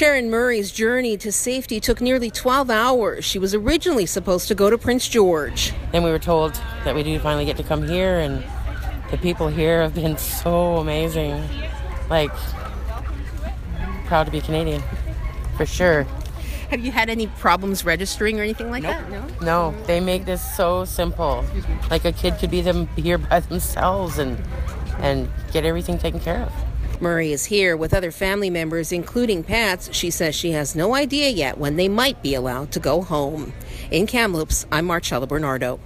Sharon Murray's journey to safety took nearly 12 hours. She was originally supposed to go to Prince George. Then we were told that we do finally get to come here, and the people here have been so amazing. Like, proud to be Canadian, for sure. Have you had any problems registering or anything like that? No. No, they make this so simple. Like a kid could be them here by themselves and and get everything taken care of. Murray is here with other family members, including Pat's. She says she has no idea yet when they might be allowed to go home. In Kamloops, I'm Marcella Bernardo.